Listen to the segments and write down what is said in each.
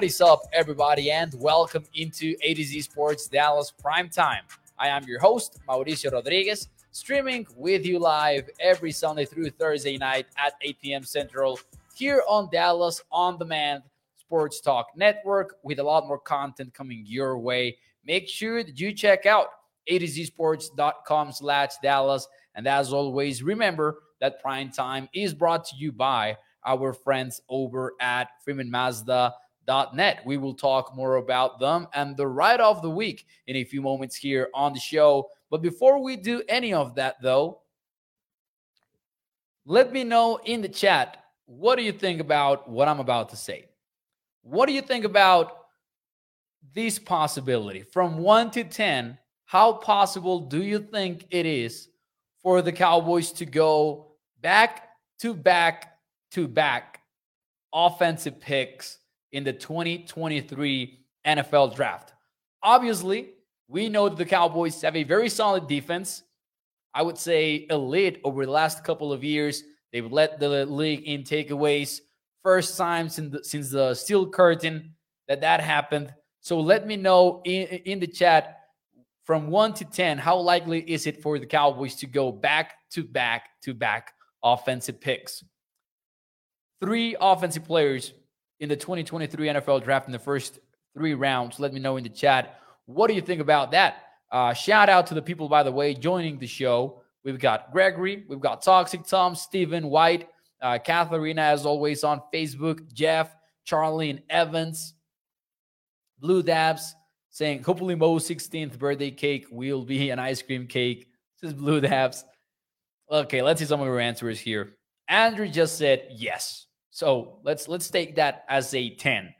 What is up, everybody, and welcome into A to Z Sports Dallas Prime Time. I am your host, Mauricio Rodriguez, streaming with you live every Sunday through Thursday night at 8 p.m. Central here on Dallas On Demand Sports Talk Network with a lot more content coming your way. Make sure that you check out a to z sports.com slash Dallas. And as always, remember that Prime Time is brought to you by our friends over at Freeman Mazda net. We will talk more about them and the ride of the week in a few moments here on the show. But before we do any of that, though, let me know in the chat what do you think about what I'm about to say? What do you think about this possibility from 1 to 10? How possible do you think it is for the Cowboys to go back to back to back offensive picks in the 2023 NFL draft. Obviously, we know that the Cowboys have a very solid defense. I would say elite over the last couple of years. They've led the league in takeaways. First time since the, since the steel curtain that that happened. So let me know in, in the chat from 1 to 10 how likely is it for the Cowboys to go back to back to back offensive picks. Three offensive players in the 2023 NFL draft in the first three rounds. Let me know in the chat. What do you think about that? Uh, shout out to the people, by the way, joining the show. We've got Gregory, we've got Toxic Tom, Stephen White, uh, Katharina, as always, on Facebook, Jeff, Charlene Evans, Blue Dabs saying, hopefully Mo's 16th birthday cake will be an ice cream cake. This is Blue Dabs. Okay, let's see some of our answers here. Andrew just said yes. So let's let's take that as a 10.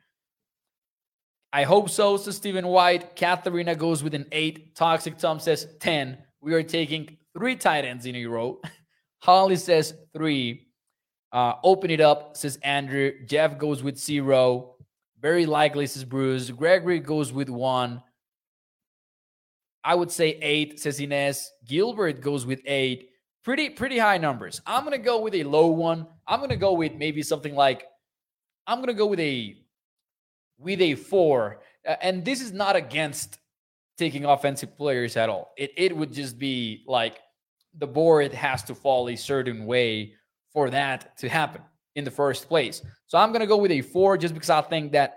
I hope so, says Stephen White. Katharina goes with an 8. Toxic Tom says 10. We are taking three tight ends in a row. Holly says 3. Uh, open it up, says Andrew. Jeff goes with 0. Very likely, says Bruce. Gregory goes with 1. I would say 8, says Ines. Gilbert goes with 8 pretty pretty high numbers. I'm gonna go with a low one. I'm gonna go with maybe something like I'm gonna go with a with a four. Uh, and this is not against taking offensive players at all. It it would just be like the board has to fall a certain way for that to happen in the first place. So I'm gonna go with a four just because I think that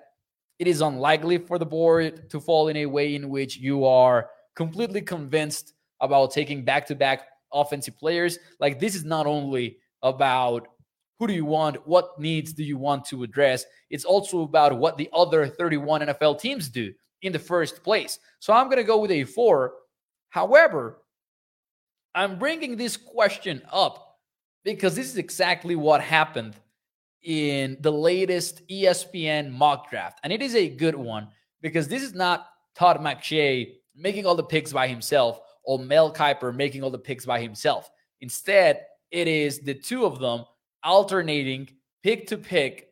it is unlikely for the board to fall in a way in which you are completely convinced about taking back to back offensive players. Like this is not only about who do you want, what needs do you want to address. It's also about what the other 31 NFL teams do in the first place. So I'm going to go with a 4. However, I'm bringing this question up because this is exactly what happened in the latest ESPN mock draft. And it is a good one because this is not Todd McShay making all the picks by himself or Mel Kiper making all the picks by himself. Instead, it is the two of them alternating pick to pick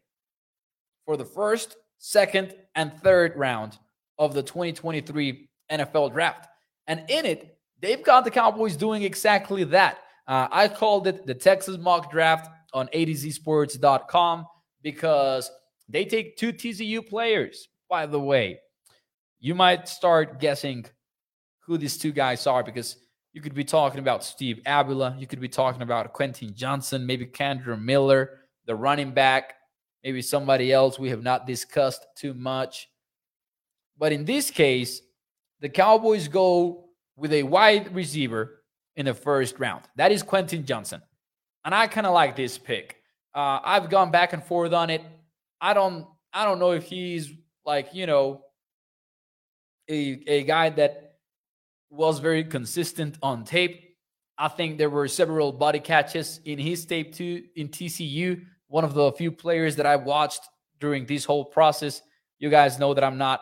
for the first, second, and third round of the 2023 NFL draft. And in it, they've got the Cowboys doing exactly that. Uh, I called it the Texas mock draft on AtoZsports.com because they take two TCU players, by the way. You might start guessing who these two guys are because you could be talking about Steve Avila, you could be talking about Quentin Johnson, maybe Kendre Miller, the running back, maybe somebody else we have not discussed too much. But in this case, the Cowboys go with a wide receiver in the first round. That is Quentin Johnson. And I kind of like this pick. Uh, I've gone back and forth on it. I don't I don't know if he's like, you know, a, a guy that was very consistent on tape. I think there were several body catches in his tape too in TCU. One of the few players that I watched during this whole process. You guys know that I'm not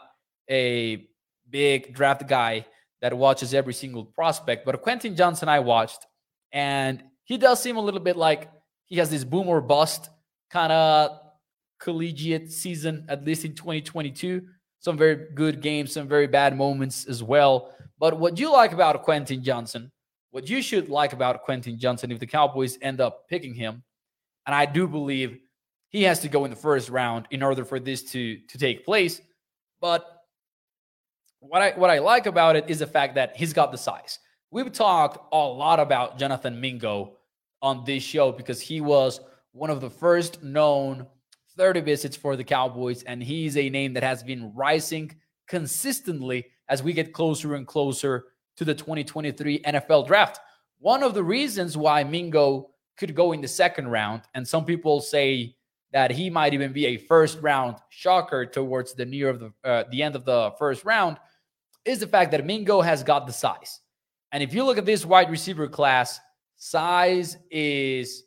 a big draft guy that watches every single prospect, but Quentin Johnson I watched, and he does seem a little bit like he has this boom or bust kind of collegiate season, at least in 2022. Some very good games, some very bad moments as well. But what you like about Quentin Johnson, what you should like about Quentin Johnson if the Cowboys end up picking him, and I do believe he has to go in the first round in order for this to to take place. But what I what I like about it is the fact that he's got the size. We've talked a lot about Jonathan Mingo on this show because he was one of the first known 30 visits for the Cowboys, and he's a name that has been rising consistently as we get closer and closer to the 2023 NFL draft. One of the reasons why Mingo could go in the second round, and some people say that he might even be a first round shocker towards the near of the uh, the end of the first round, is the fact that Mingo has got the size. And if you look at this wide receiver class, size is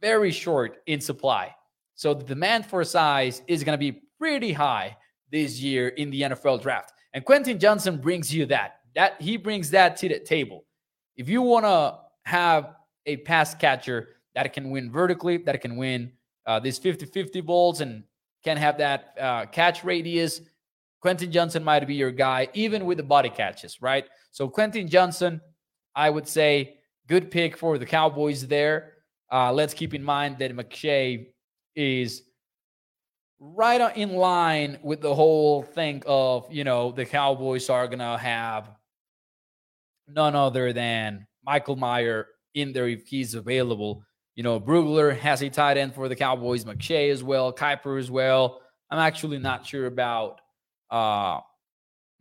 very short in supply. So the demand for size is going to be pretty high this year in the NFL draft. And Quentin Johnson brings you that that he brings that to the table. If you want to have a pass catcher that can win vertically, that can win uh, these 50-50 balls and can have that uh, catch radius, Quentin Johnson might be your guy, even with the body catches, right? So Quentin Johnson, I would say, good pick for the Cowboys there. Uh, let's keep in mind that McShay is right in line with the whole thing of, you know, the Cowboys are going to have none other than Michael Mayer in there if he's available. You know, Brugler has a tight end for the Cowboys, McShay as well, Kiper as well. I'm actually not sure about uh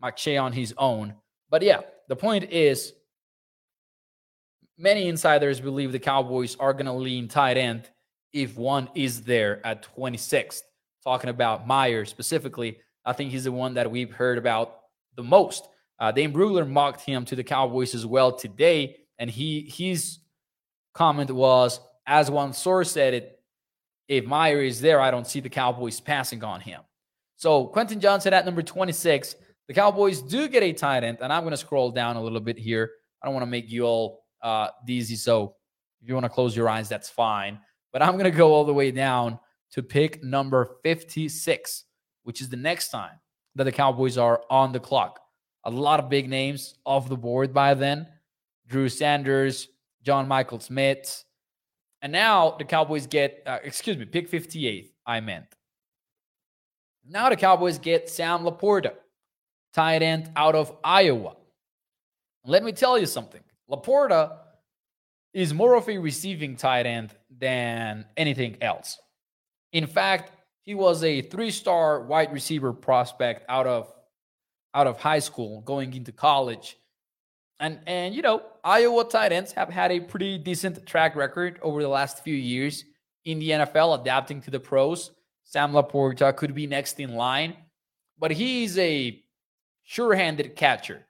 McShay on his own. But yeah, the point is many insiders believe the Cowboys are going to lean tight end if one is there at 26th. Talking about Mayer specifically, I think he's the one that we've heard about the most. Uh, Dane Brugler mocked him to the Cowboys as well today, and he his comment was, as one source said it, if Mayer is there, I don't see the Cowboys passing on him. So Quentin Johnson at number 26. The Cowboys do get a tight end, and I'm going to scroll down a little bit here. I don't want to make you all uh, dizzy, so if you want to close your eyes, that's fine. But I'm going to go all the way down to pick number 56, which is the next time that the Cowboys are on the clock a lot of big names off the board by then. Drew Sanders, John Michael Smith. And now the Cowboys get, uh, excuse me, pick 58, I meant. Now the Cowboys get Sam LaPorta, tight end out of Iowa. Let me tell you something. LaPorta is more of a receiving tight end than anything else. In fact, he was a three star wide receiver prospect out of out of high school going into college. And and you know, Iowa tight ends have had a pretty decent track record over the last few years in the NFL adapting to the pros. Sam LaPorta could be next in line, but he's a sure-handed catcher.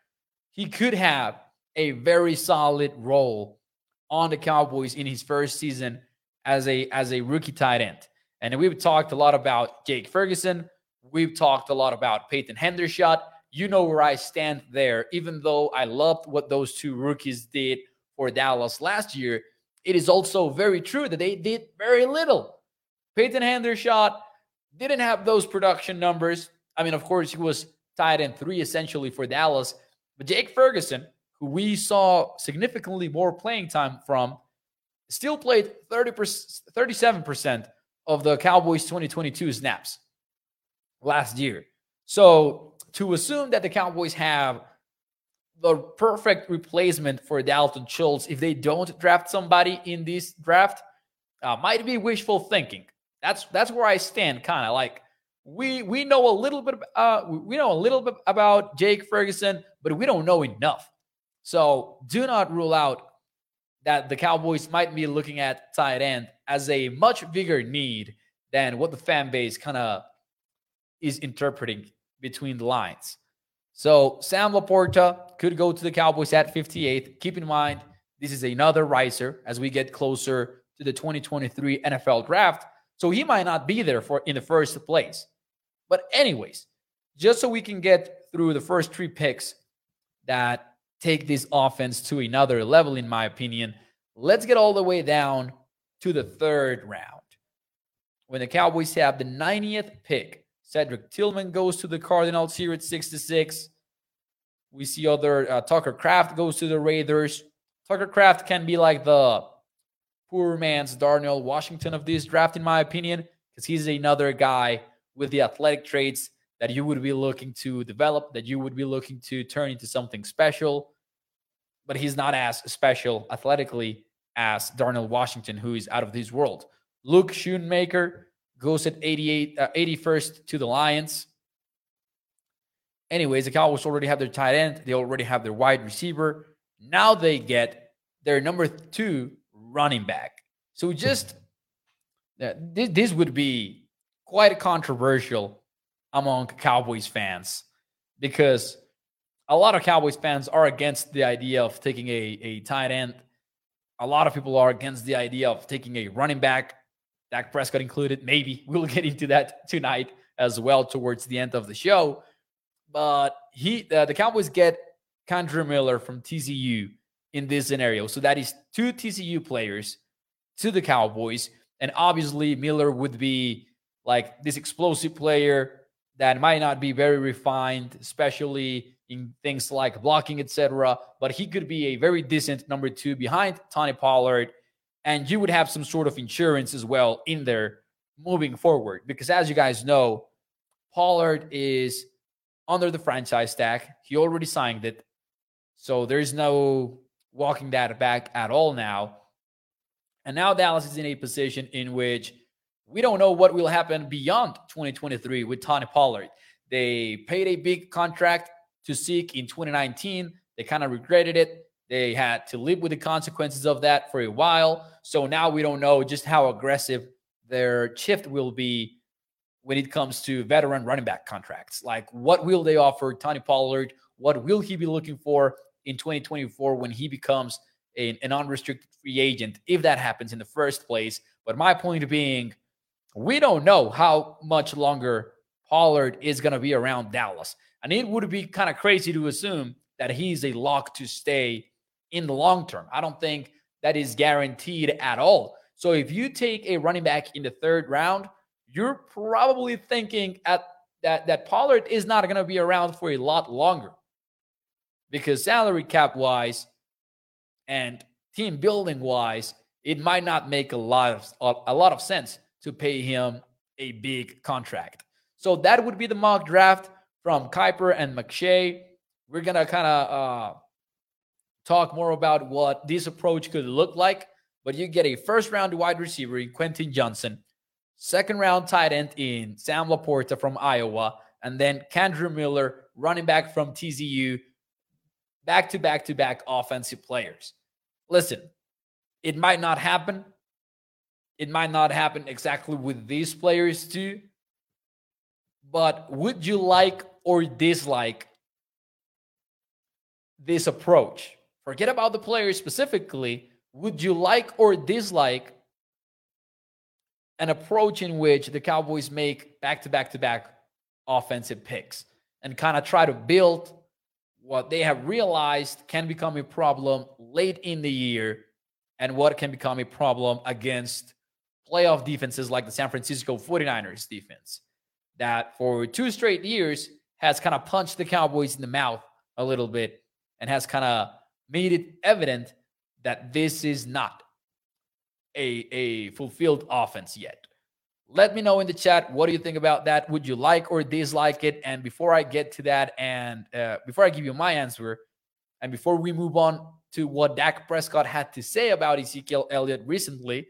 He could have a very solid role on the Cowboys in his first season as a as a rookie tight end. And we've talked a lot about Jake Ferguson. We've talked a lot about Peyton Hendershot you know where I stand there. Even though I loved what those two rookies did for Dallas last year, it is also very true that they did very little. Peyton Hendershot didn't have those production numbers. I mean, of course, he was tight end three essentially for Dallas, but Jake Ferguson, who we saw significantly more playing time from, still played 30 37% of the Cowboys 2022 snaps last year. So to assume that the Cowboys have the perfect replacement for Dalton Schultz if they don't draft somebody in this draft uh, might be wishful thinking. That's that's where I stand. Kind of like we we know a little bit uh, we know a little bit about Jake Ferguson, but we don't know enough. So do not rule out that the Cowboys might be looking at tight end as a much bigger need than what the fan base kind of is interpreting between the lines. So Sam LaPorta could go to the Cowboys at 58. Keep in mind, this is another riser as we get closer to the 2023 NFL draft. So he might not be there for in the first place. But anyways, just so we can get through the first three picks that take this offense to another level in my opinion, let's get all the way down to the third round. When the Cowboys have the 90th pick, Cedric Tillman goes to the Cardinals here at 66. We see other uh, Tucker Kraft goes to the Raiders. Tucker Kraft can be like the poor man's Darnell Washington of this draft, in my opinion, because he's another guy with the athletic traits that you would be looking to develop, that you would be looking to turn into something special. But he's not as special athletically as Darnell Washington, who is out of this world. Luke Schoonmaker goes at 88, uh, 81st to the Lions. Anyways, the Cowboys already have their tight end. They already have their wide receiver. Now they get their number two running back. So just uh, this, this would be quite controversial among Cowboys fans because a lot of Cowboys fans are against the idea of taking a, a tight end. A lot of people are against the idea of taking a running back, Dak Prescott included. Maybe we'll get into that tonight as well towards the end of the show. But he, uh, the Cowboys get Kendre Miller from TCU in this scenario. So that is two TCU players to the Cowboys. And obviously, Miller would be like this explosive player that might not be very refined, especially in things like blocking, etc. But he could be a very decent number two behind Tony Pollard. And you would have some sort of insurance as well in there moving forward. Because as you guys know, Pollard is under the franchise tag. He already signed it. So there's no walking that back at all now. And now Dallas is in a position in which we don't know what will happen beyond 2023 with Tony Pollard. They paid a big contract to Zeke in 2019. They kind of regretted it. They had to live with the consequences of that for a while. So now we don't know just how aggressive their shift will be when it comes to veteran running back contracts. Like, what will they offer Tony Pollard? What will he be looking for in 2024 when he becomes a, an unrestricted free agent, if that happens in the first place? But my point being, we don't know how much longer Pollard is going to be around Dallas. And it would be kind of crazy to assume that he's a lock to stay in the long term. I don't think that is guaranteed at all. So if you take a running back in the third round, you're probably thinking at that that Pollard is not going to be around for a lot longer. Because salary cap wise and team building wise, it might not make a lot of a lot of sense to pay him a big contract. So that would be the mock draft from Kiper and McShay. We're gonna kind of uh, talk more about what this approach could look like. But you get a first round wide receiver in Quentin Johnson, second round tight end in Sam LaPorta from Iowa, and then Kendre Miller, running back from TCU, back to back to back offensive players. Listen, it might not happen, it might not happen exactly with these players too. But would you like or dislike this approach? Forget about the players specifically. Would you like or dislike an approach in which the Cowboys make back to back to back offensive picks and kind of try to build what they have realized can become a problem late in the year and what can become a problem against playoff defenses like the San Francisco 49ers defense that for two straight years has kind of punched the Cowboys in the mouth a little bit and has kind of made it evident that this is not a, a fulfilled offense yet. Let me know in the chat what do you think about that? Would you like or dislike it? And before I get to that, and uh, before I give you my answer, and before we move on to what Dak Prescott had to say about Ezekiel Elliott recently,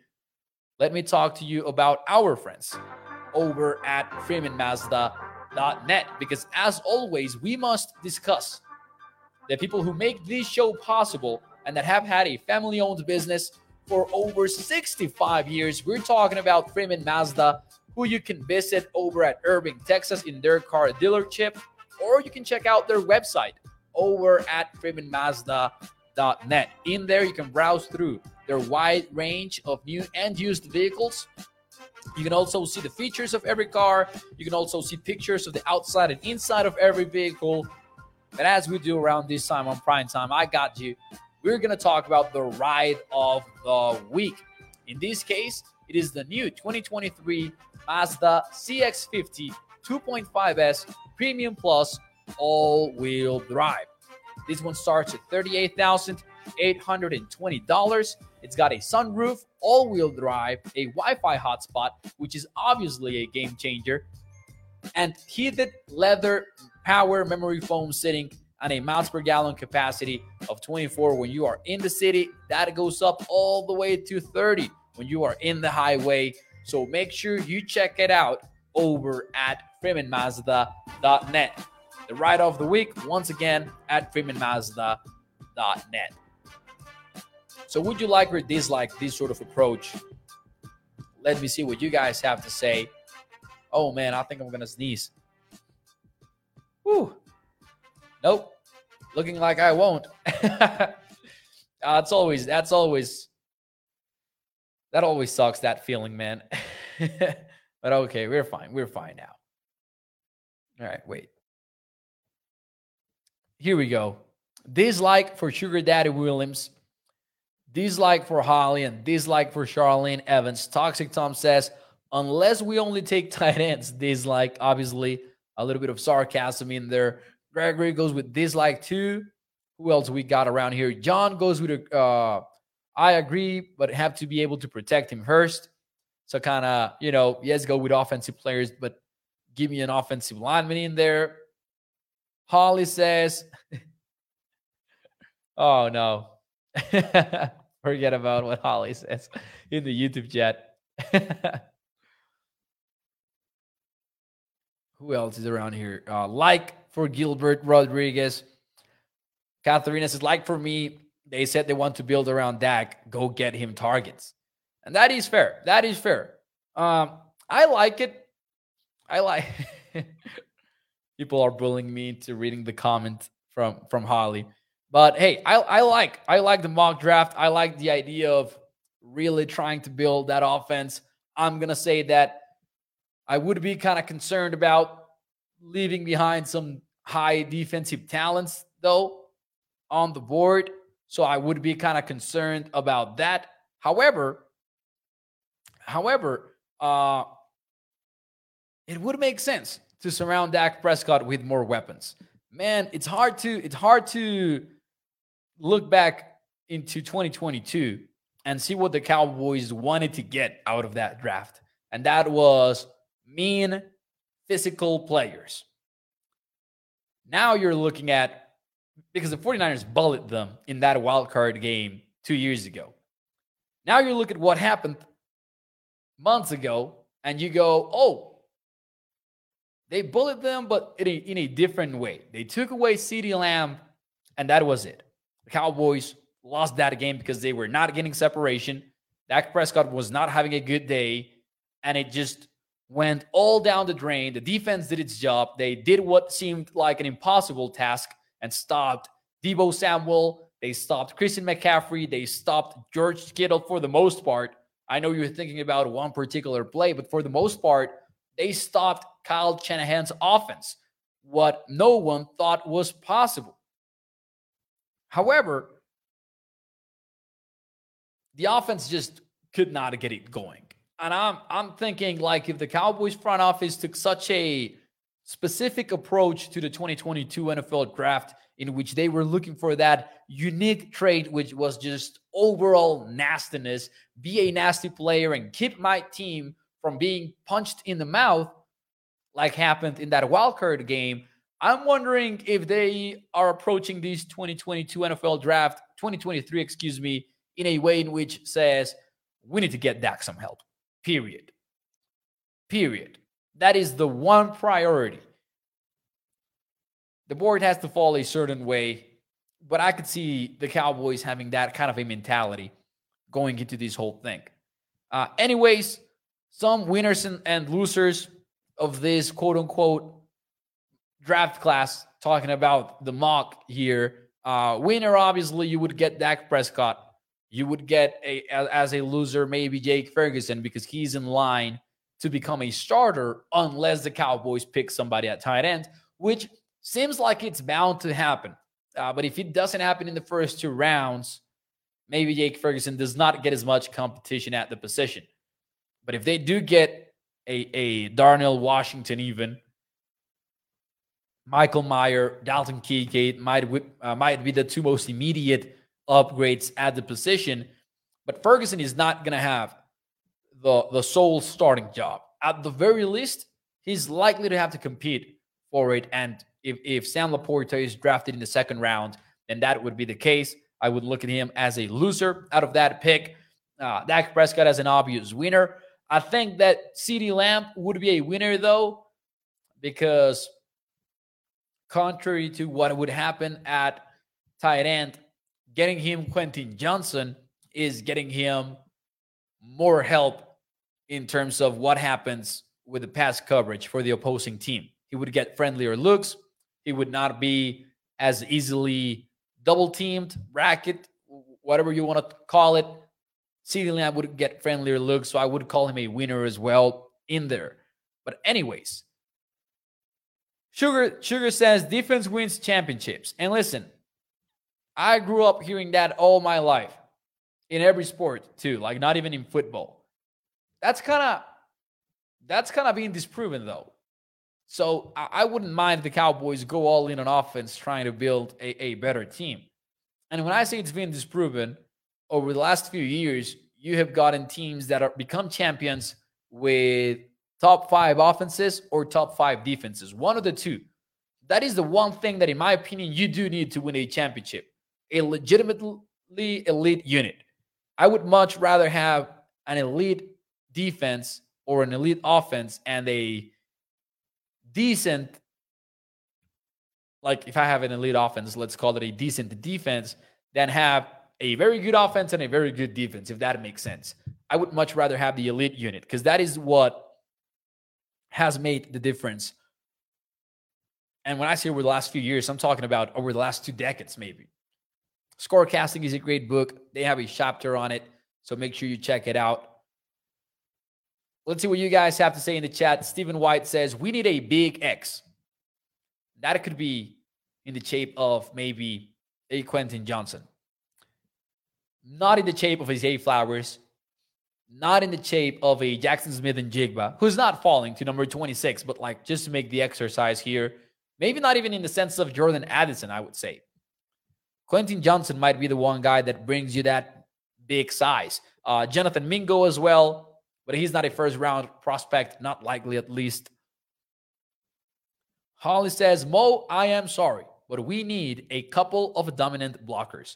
let me talk to you about our friends over at freemanmazda.net because as always we must discuss the people who make this show possible and that have had a family owned business for over 65 years we're talking about freeman mazda who you can visit over at irving texas in their car dealership or you can check out their website over at FreemanMazda.net. In there, you can browse through their wide range of new and used vehicles. You can also see the features of every car. You can also see pictures of the outside and inside of every vehicle. And as we do around this time on prime time, I got you. We're going to talk about the ride of the week. In this case, it is the new 2023 Mazda CX50 2.5S Premium Plus all wheel drive. This one starts at $38,820. It's got a sunroof, all wheel drive, a Wi Fi hotspot, which is obviously a game changer, and heated leather power memory foam sitting and a miles per gallon capacity of 24 when you are in the city. That goes up all the way to 30 when you are in the highway. So make sure you check it out over at freemanmazda.net. The ride of the week, once again, at freemanmazda.net. So, would you like or dislike this sort of approach? Let me see what you guys have to say. Oh man, I think I'm gonna sneeze. Whew. Nope. Looking like I won't. uh, that's always that's always that always sucks that feeling, man. but okay, we're fine. We're fine now. All right, wait. Here we go. Dislike for Sugar Daddy Williams. Dislike for Holly and dislike for Charlene Evans. Toxic Tom says, unless we only take tight ends, dislike, obviously, a little bit of sarcasm in there. Gregory goes with dislike too. Who else we got around here? John goes with uh, I agree, but have to be able to protect him first. So kind of, you know, yes, go with offensive players, but give me an offensive lineman in there. Holly says, oh no. Forget about what Holly says in the YouTube chat. Who else is around here? Uh, like for Gilbert Rodriguez. Katharina says, like for me, they said they want to build around Dak. Go get him targets. And that is fair. That is fair. Um, I like it. I like people are bullying me into reading the comment from from Holly. But hey, I, I like I like the mock draft. I like the idea of really trying to build that offense. I'm gonna say that I would be kind of concerned about leaving behind some high defensive talents though on the board. So I would be kind of concerned about that. However, however, uh, it would make sense to surround Dak Prescott with more weapons. Man, it's hard to it's hard to look back into 2022 and see what the Cowboys wanted to get out of that draft. And that was mean physical players. Now you're looking at because the 49ers bullied them in that wild card game 2 years ago. Now you look at what happened months ago and you go, "Oh, they bullied them, but in a, in a different way. They took away CeeDee Lamb, and that was it. The Cowboys lost that game because they were not getting separation. Dak Prescott was not having a good day, and it just went all down the drain. The defense did its job. They did what seemed like an impossible task and stopped Deebo Samuel. They stopped Christian McCaffrey. They stopped George Kittle for the most part. I know you're thinking about one particular play, but for the most part, they stopped Kyle Shanahan's offense, what no one thought was possible. However, the offense just could not get it going. And I'm I'm thinking like if the Cowboys front office took such a specific approach to the 2022 NFL draft in which they were looking for that unique trait which was just overall nastiness, be a nasty player and keep my team from being punched in the mouth, like happened in that wildcard game. I'm wondering if they are approaching this 2022 NFL draft, 2023, excuse me, in a way in which says we need to get Dak some help. Period. Period. That is the one priority. The board has to fall a certain way, but I could see the Cowboys having that kind of a mentality going into this whole thing. Uh, anyways, some winners and, and losers of this quote unquote draft class, talking about the mock here. Uh, winner, obviously, you would get Dak Prescott. You would get a as a loser maybe Jake Ferguson because he's in line to become a starter unless the Cowboys pick somebody at tight end, which seems like it's bound to happen. Uh, but if it doesn't happen in the first two rounds, maybe Jake Ferguson does not get as much competition at the position. But if they do get a, a Darnell Washington, even Michael Mayer, Dalton Kincaid might uh, might be the two most immediate upgrades at the position. But Ferguson is not going to have the the sole starting job. At the very least, he's likely to have to compete for it. And if, if Sam LaPorta is drafted in the second round, then that would be the case. I would look at him as a loser out of that pick. Uh, Dak Prescott as an obvious winner. I think that CeeDee Lamb would be a winner though, because contrary to what would happen at tight end, getting him Quentin Johnson is getting him more help in terms of what happens with the pass coverage for the opposing team. He would get friendlier looks. He would not be as easily double teamed, bracket, whatever you want to call it. CeeDee Lamb would get friendlier looks, so I would call him a winner as well in there. But anyways, Sugar Sugar says defense wins championships. And listen, I grew up hearing that all my life in every sport too, like not even in football. That's kind of that's kind of being disproven though. So I, I, wouldn't mind the Cowboys go all in on offense trying to build a, a better team. And when I say it's been disproven, over the last few years, you have gotten teams that are become champions with top five offenses or top five defenses. One of the two. That is the one thing that, in my opinion, you do need to win a championship. A legitimately elite unit. I would much rather have an elite defense or an elite offense and a decent, like if I have an elite offense, let's call it a decent defense, than have a very good offense and a very good defense, if that makes sense. I would much rather have the elite unit because that is what has made the difference. And when I say over the last few years, I'm talking about over the last two decades, maybe. Scorecasting is a great book. They have a chapter on it. So make sure you check it out. Let's see what you guys have to say in the chat. Stephen White says, We need a big X. That could be in the shape of maybe a Quentin Johnson. Not in the shape of a Zay Flowers. Not in the shape of a Jackson Smith-Njigba, who's not falling to number 26, but like just to make the exercise here. Maybe not even in the sense of Jordan Addison, I would say. Quentin Johnson might be the one guy that brings you that big size. Uh, Jonathan Mingo as well, but he's not a first round prospect, not likely at least. Holly says, Mo, I am sorry, but we need a couple of dominant blockers.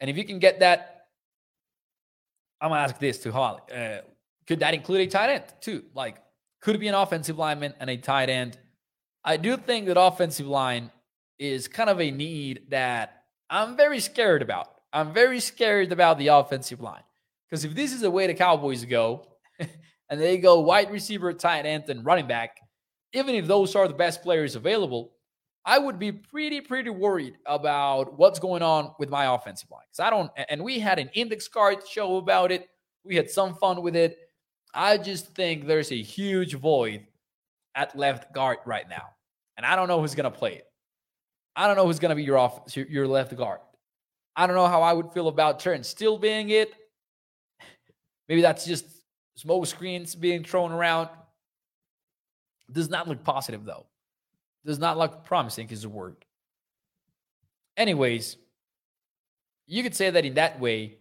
And if you can get that, I'm gonna ask this to Holly. Uh, could that include a tight end too? Like, could it be an offensive lineman and a tight end? I do think that offensive line is kind of a need that I'm very scared about. I'm very scared about the offensive line. Because if this is the way the Cowboys go, and they go wide receiver, tight end, and running back, even if those are the best players available, I would be pretty, pretty worried about what's going on with my offensive line. Because I don't, and we had an index card show about it. We had some fun with it. I just think there's a huge void at left guard right now. And I don't know who's going to play it. I don't know who's going to be your off your left guard. I don't know how I would feel about Terence Steele being it. Maybe that's just smoke screens being thrown around. Does not look positive though. Does not look promising is a word. Anyways, you could say that in that way,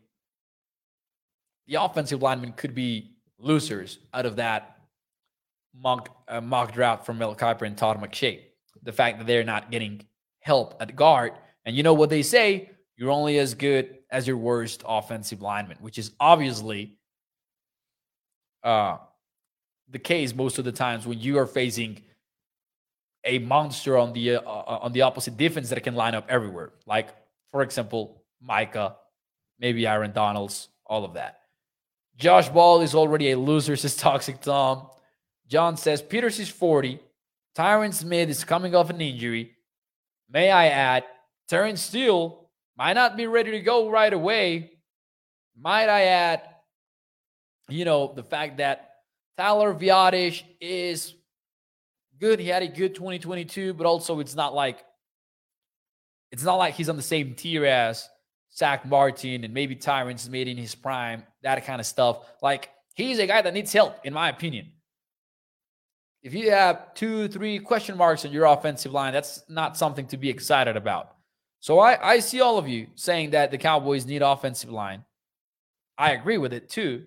the offensive linemen could be losers out of that mock uh, mock draft from Mel Kiper and Todd McShay. The fact that they're not getting help at guard. And you know what they say? You're only as good as your worst offensive lineman, which is obviously uh, the case most of the times when you are facing a monster on the uh, uh, on the opposite defense that can line up everywhere. Like, for example, Micah, maybe Aaron Donalds, all of that. Josh Ball is already a loser, says Toxic Tom. John says Peters is 40. Tyron Smith is coming off an injury. May I add, Terence Steele might not be ready to go right away. Might I add, you know, the fact that Tyler Biadasz is good. He had a good 2022, but also it's not like it's not like he's on the same tier as Zack Martin and maybe Tyron Smith in his prime, that kind of stuff. Like he's a guy that needs help, in my opinion. If you have two, three question marks on your offensive line, that's not something to be excited about. So I, I see all of you saying that the Cowboys need offensive line. I agree with it too.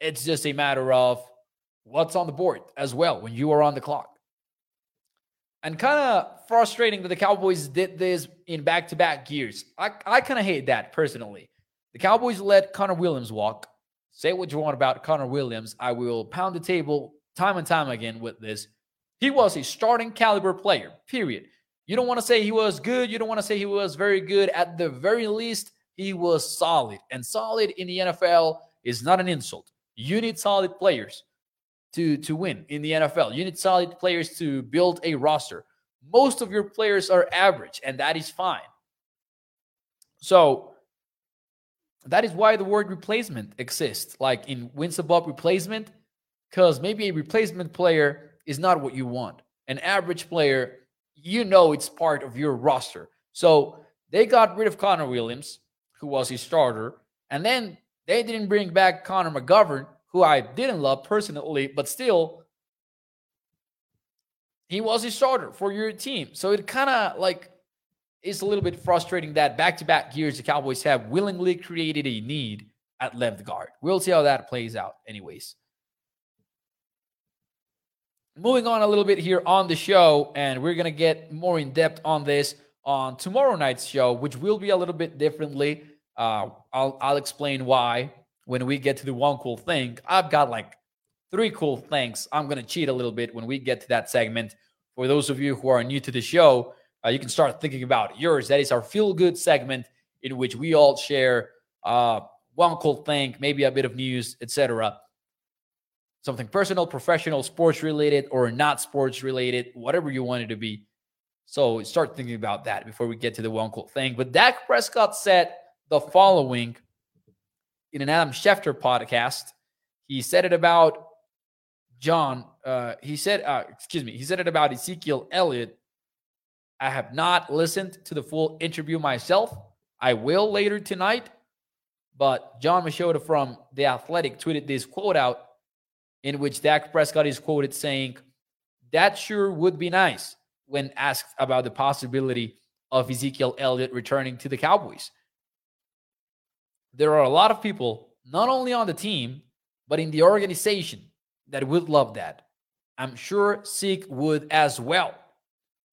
It's just a matter of what's on the board as well when you are on the clock. And kind of frustrating that the Cowboys did this in back to back years. I, I kind of hate that personally. The Cowboys let Connor Williams walk. Say what you want about Connor Williams. I will pound the table time and time again with this. He was a starting caliber player, period. You don't want to say he was good. You don't want to say he was very good. At the very least, he was solid. And solid in the NFL is not an insult. You need solid players to, to win in the NFL. You need solid players to build a roster. Most of your players are average, and that is fine. So that is why the word replacement exists. Like in wins above replacement, because maybe a replacement player is not what you want. An average player, you know it's part of your roster. So they got rid of Connor Williams, who was his starter, and then they didn't bring back Connor McGovern, who I didn't love personally, but still, he was a starter for your team. So it kind of like is a little bit frustrating that back to back years the Cowboys have willingly created a need at left guard. We'll see how that plays out, anyways. Moving on a little bit here on the show, and we're going to get more in depth on this on tomorrow night's show, which will be a little bit differently. Uh, I'll, I'll explain why when we get to the one cool thing. I've got like three cool things. I'm going to cheat a little bit when we get to that segment. For those of you who are new to the show, uh, you can start thinking about yours. That is our feel good segment in which we all share uh, one cool thing, maybe a bit of news, etc. Something personal, professional, sports related, or not sports related, whatever you want it to be. So start thinking about that before we get to the one cool thing. But Dak Prescott said the following in an Adam Schefter podcast. He said it about John. Uh, he said, uh, excuse me, he said it about Ezekiel Elliott. I have not listened to the full interview myself. I will later tonight. But Jon Machota from The Athletic tweeted this quote out in which Dak Prescott is quoted saying, That sure would be nice when asked about the possibility of Ezekiel Elliott returning to the Cowboys there are a lot of people, not only on the team, but in the organization that would love that. I'm sure Zeke would as well.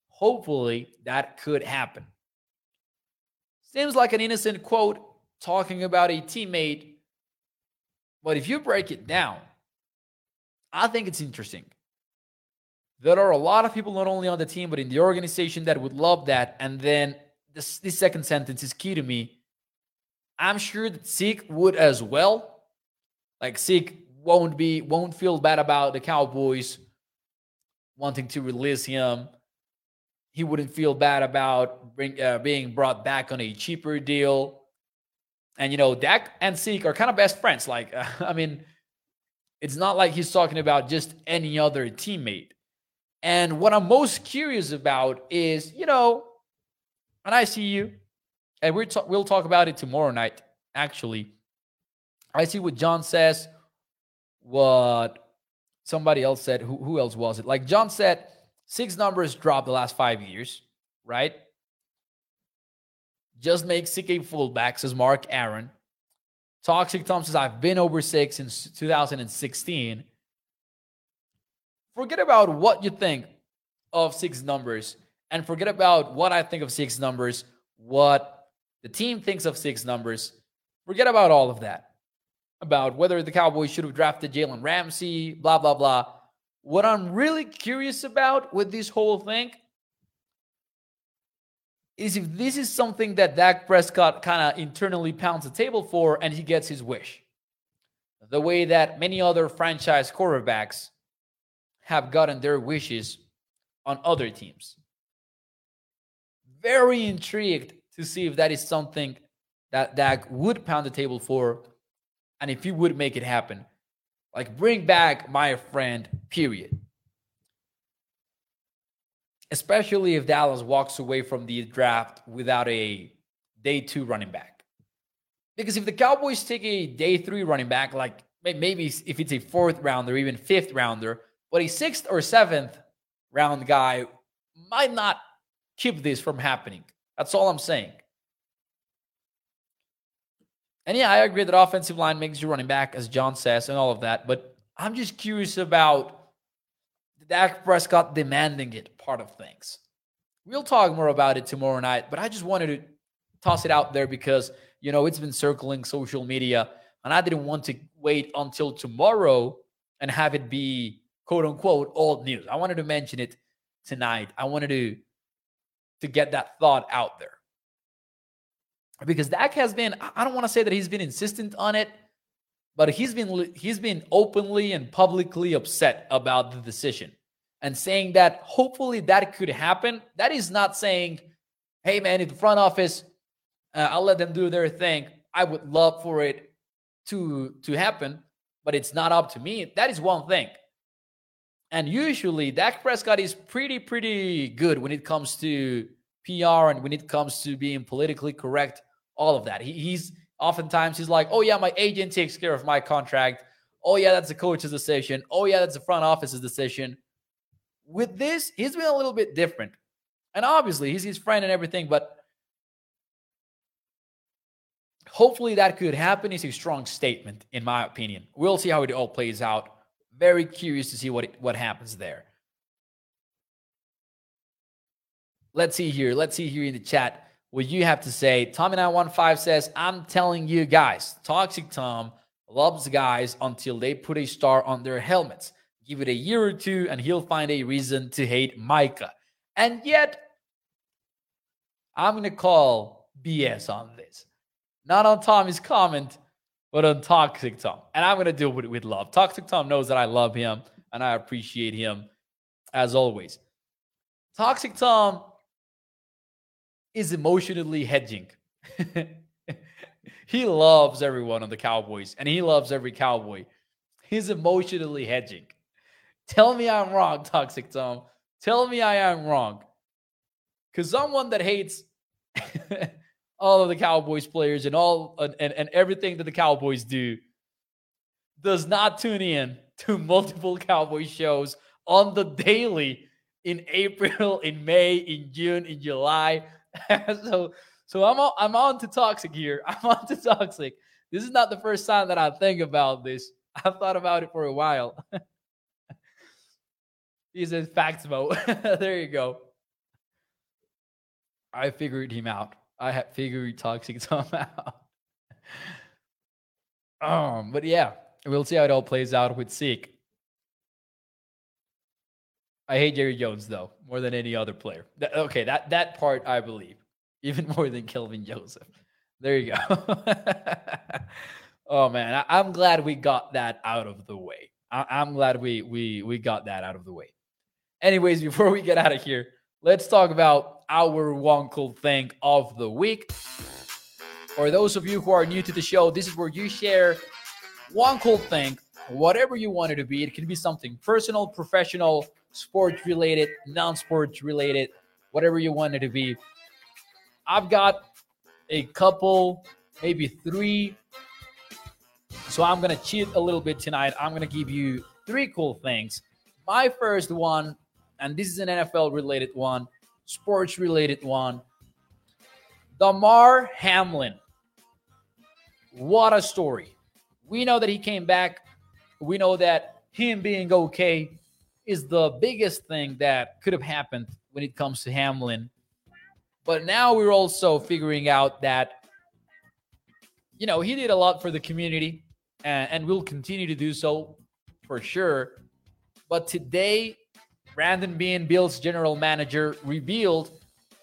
Hopefully, that could happen. Seems like an innocent quote talking about a teammate, but if you break it down, I think it's interesting. There are a lot of people, not only on the team, but in the organization that would love that. And then this, this second sentence is key to me. I'm sure that Zeke would as well. Like Zeke won't be won't feel bad about the Cowboys wanting to release him. He wouldn't feel bad about bring, uh, being brought back on a cheaper deal. And you know, Dak and Zeke are kind of best friends. Like, uh, I mean, it's not like he's talking about just any other teammate. And what I'm most curious about is, you know, and I see you and we t- we'll talk about it tomorrow night. Actually, I see what John says. What somebody else said. Who, who else was it? Like John said, Zeke's numbers dropped the last five years, right? Just make Zeke fullback, says Mark Aaron. Toxic Tom says, I've been over Zeke since 2016. Forget about what you think of Zeke's numbers and forget about what I think of Zeke's numbers, what the team thinks of Zeke's numbers. Forget about all of that. About whether the Cowboys should have drafted Jalen Ramsey, blah, blah, blah. What I'm really curious about with this whole thing is if this is something that Dak Prescott kind of internally pounds the table for and he gets his wish. The way that many other franchise quarterbacks have gotten their wishes on other teams very intrigued to see if that is something that Dak would pound the table for and if he would make it happen. Like, bring back my friend, period. Especially if Dallas walks away from the draft without a day two running back. Because if the Cowboys take a day three running back, like maybe if it's a fourth rounder, even fifth rounder, but a sixth or seventh round guy might not keep this from happening. That's all I'm saying. And yeah, I agree that offensive line makes you running back, as John says, and all of that. But I'm just curious about the Dak Prescott demanding it part of things. We'll talk more about it tomorrow night, but I just wanted to toss it out there because, you know, it's been circling social media, and I didn't want to wait until tomorrow and have it be quote unquote old news. I wanted to mention it tonight. I wanted to to get that thought out there because Dak has been I don't want to say that he's been insistent on it, but he's been he's been openly and publicly upset about the decision and saying that hopefully that could happen. That is not saying, "Hey man, in the front office, uh, I'll let them do their thing. I would love for it to to happen, but it's not up to me." That is one thing. And usually Dak Prescott is pretty pretty good when it comes to PR and when it comes to being politically correct, all of that. He, he's oftentimes he's like, oh yeah, my agent takes care of my contract. Oh yeah, that's the coach's decision. Oh yeah, that's the front office's decision. With this, he's been a little bit different. And obviously, he's his friend and everything, but hopefully that could happen. It's a strong statement, in my opinion. We'll see how it all plays out. Very curious to see what what happens there. Let's see here. Let's see here in the chat what you have to say. Tommy915 says, I'm telling you guys, Toxic Tom loves guys until they put a star on their helmets. Give it a year or two, and he'll find a reason to hate Micah. And yet, I'm going to call BS on this. Not on Tommy's comment, but on Toxic Tom. And I'm going to do it with love. Toxic Tom knows that I love him and I appreciate him as always. Toxic Tom is emotionally hedging. he loves everyone on the Cowboys and he loves every Cowboy. He's emotionally hedging. Tell me I'm wrong, Toxic Tom. Tell me I am wrong. Because someone that hates all of the Cowboys players and all and, and, everything that the Cowboys do does not tune in to multiple Cowboy shows on the daily in April, in May, in June, in July, so so I'm on, I'm on to toxic here. I'm on to toxic. This is not the first time that I think about this. I've thought about it for a while. he says facts mode. there you go. I figured him out. I have figured toxic out. um, but yeah, we'll see how it all plays out with Zeke. I hate Jerry Jones though more than any other player. That, okay, that that part I believe even more than Kelvin Joseph. There you go. oh man, I, am glad we got that out of the way. I, I'm glad we we we got that out of the way. Anyways, before we get out of here, let's talk about our one cool thing of the week. For those of you who are new to the show, this is where you share one cool thing, whatever you want it to be. It can be something personal, professional, sports related, non sports related, whatever you want it to be. I've got a couple, maybe three. So I'm going to cheat a little bit tonight. I'm going to give you three cool things. My first one, and this is an NFL related one, sports related one. Damar Hamlin. What a story. We know that he came back. We know that him being okay is the biggest thing that could have happened when it comes to Hamlin. But now we're also figuring out that, you know, he did a lot for the community and, and will continue to do so for sure. But today, Brandon Beane, Bill's general manager, revealed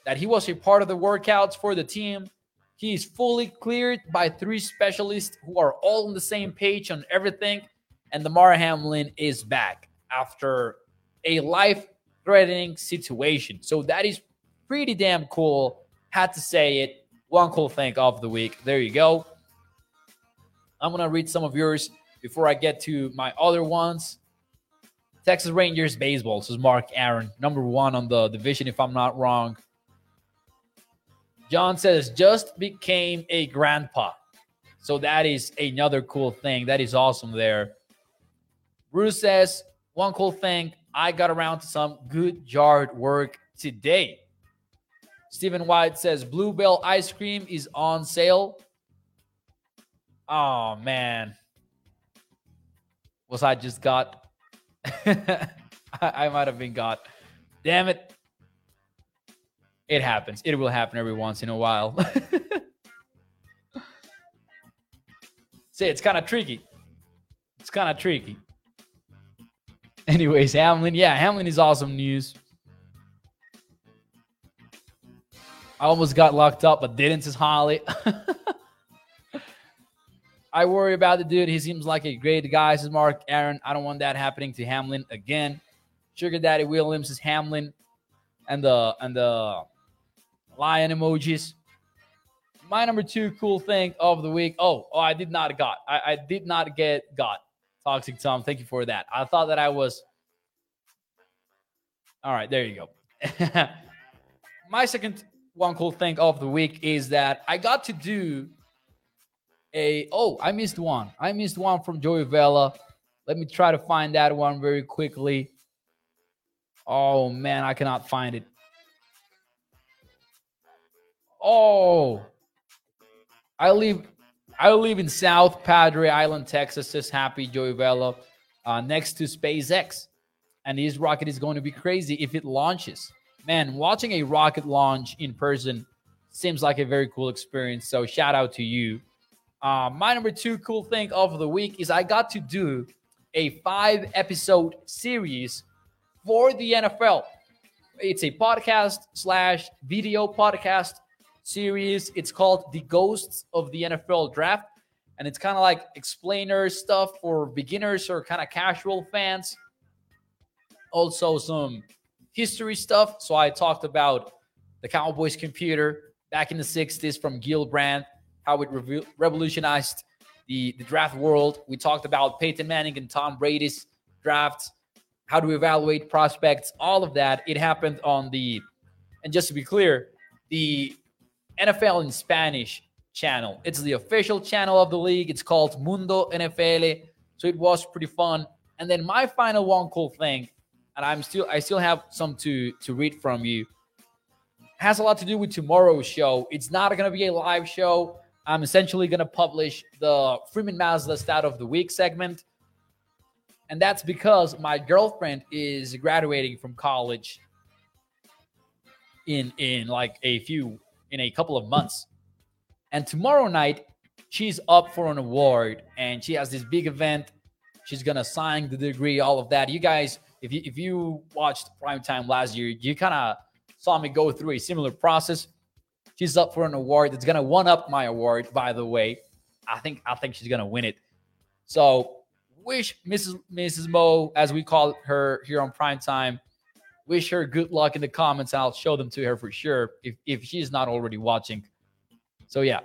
that he was a part of the workouts for the team. He is fully cleared by three specialists who are all on the same page on everything. And Damar Hamlin is back after a life threatening situation. So that is pretty damn cool. Had to say it. One cool thing of the week. There you go. I'm going to read some of yours before I get to my other ones. Texas Rangers baseball. This is Mark Aaron, number one on the division, if I'm not wrong. John says, just became a grandpa. So that is another cool thing. That is awesome there. Bruce says, one cool thing, I got around to some good yard work today. Stephen White says, Bluebell ice cream is on sale. Oh, man. Was I just got? I, I might have been got. Damn it. It happens. It will happen every once in a while. See, it's kind of tricky. It's kind of tricky. Anyways, Hamlin. Yeah, Hamlin is awesome news. I almost got locked up, but didn't, says Holly. I worry about the dude. He seems like a great guy, says Mark Aaron. I don't want that happening to Hamlin again. Sugar Daddy Williams says Hamlin and the and the lion emojis my number two cool thing of the week. Oh, oh, I did not got. I, I did not get got. Toxic Tom, thank you for that. I thought that I was. All right, there you go. my second one cool thing of the week is that I got to do a. Oh, I missed one. I missed one from Joey Vela. Let me try to find that one very quickly. Oh man, I cannot find it. Oh, I live I live in South Padre Island, Texas. Says Happy Joey Vela, uh, next to SpaceX, and this rocket is going to be crazy if it launches. Man, watching a rocket launch in person seems like a very cool experience. So shout out to you. Uh, my number two cool thing of the week is I got to do a five episode series for the NFL. It's a podcast slash video podcast series. It's called The Ghosts of the NFL Draft. And it's kind of like explainer stuff for beginners or kind of casual fans. Also, some history stuff. So I talked about the Cowboys computer back in the 60s from Gil Brandt, how it re- revolutionized the, the draft world. We talked about Peyton Manning and Tom Brady's drafts, how to evaluate prospects, all of that. It happened on the, and just to be clear, the NFL in Spanish channel. It's the official channel of the league. It's called Mundo NFL. So it was pretty fun. And then my final one cool thing, and I'm still I still have some to to read from you. Has a lot to do with tomorrow's show. It's not gonna be a live show. I'm essentially gonna publish the Freeman Mazda stat of the week segment. And that's because my girlfriend is graduating from college in in like a few in a couple of months. And tomorrow night, she's up for an award and she has this big event. She's gonna sign the degree, all of that. You guys, if you if you watched prime time last year, you kind of saw me go through a similar process. She's up for an award that's gonna one up my award, by the way. I think I think she's gonna win it. So wish Mrs. Mrs. Mo, as we call her here on prime time, wish her good luck in the comments. I'll show them to her for sure if, if she's not already watching. So, yeah.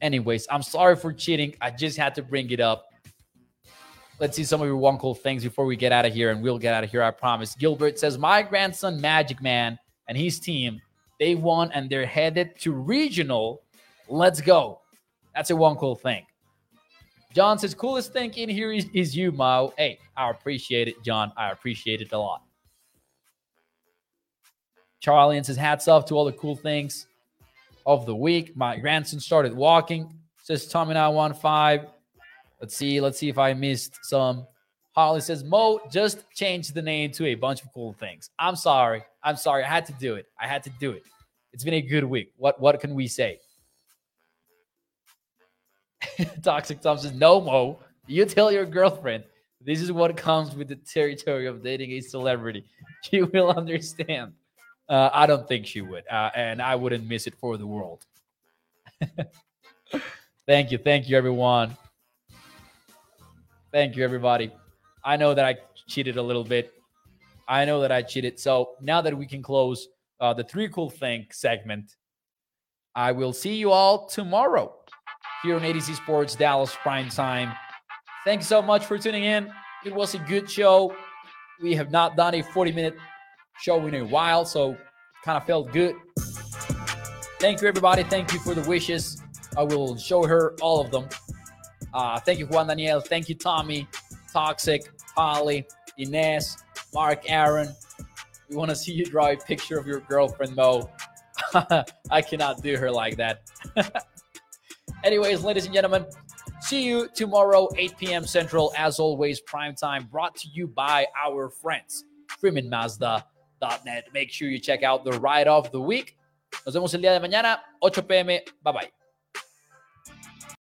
Anyways, I'm sorry for cheating. I just had to bring it up. Let's see some of your one cool things before we get out of here, and we'll get out of here, I promise. Gilbert says, My grandson, Magic Man, and his team, they won and they're headed to regional. Let's go. That's a one cool thing. John says, coolest thing in here is, is you, Mo. Hey, I appreciate it, John. I appreciate it a lot. Charlie and says, hats off to all the cool things of the week. My grandson started walking. Says Tommy 915. Let's see. Let's see if I missed some. Holly says, Mo just changed the name to a bunch of cool things. I'm sorry. I'm sorry. I had to do it. I had to do it. It's been a good week. What what can we say? Toxic Tom says, No, Mo. You tell your girlfriend this is what comes with the territory of dating a celebrity. She will understand. Uh, I don't think she would, uh, and I wouldn't miss it for the world. thank you, thank you, everyone. Thank you, everybody. I know that I cheated a little bit. I know that I cheated. So now that we can close uh, the Three Cool Thing segment. I will see you all tomorrow here on AtoZ Sports Dallas Prime Time. Thank you so much for tuning in. It was a good show. We have not done a 40 minute show in a while, so kind of felt good. Thank you, everybody. Thank you for the wishes. I will show her all of them. Uh, thank you, Juan Daniel. Thank you, Tommy, Toxic, Holly, Inez, Mark, Aaron. We want to see you draw a picture of your girlfriend, Mo. I cannot do her like that. Anyways, ladies and gentlemen, see you tomorrow, 8 p.m. Central. As always, prime time brought to you by our friends, FreemanMazda.net. Make sure you check out the ride of the week. Nos vemos el día de mañana, 8 p.m. Bye bye.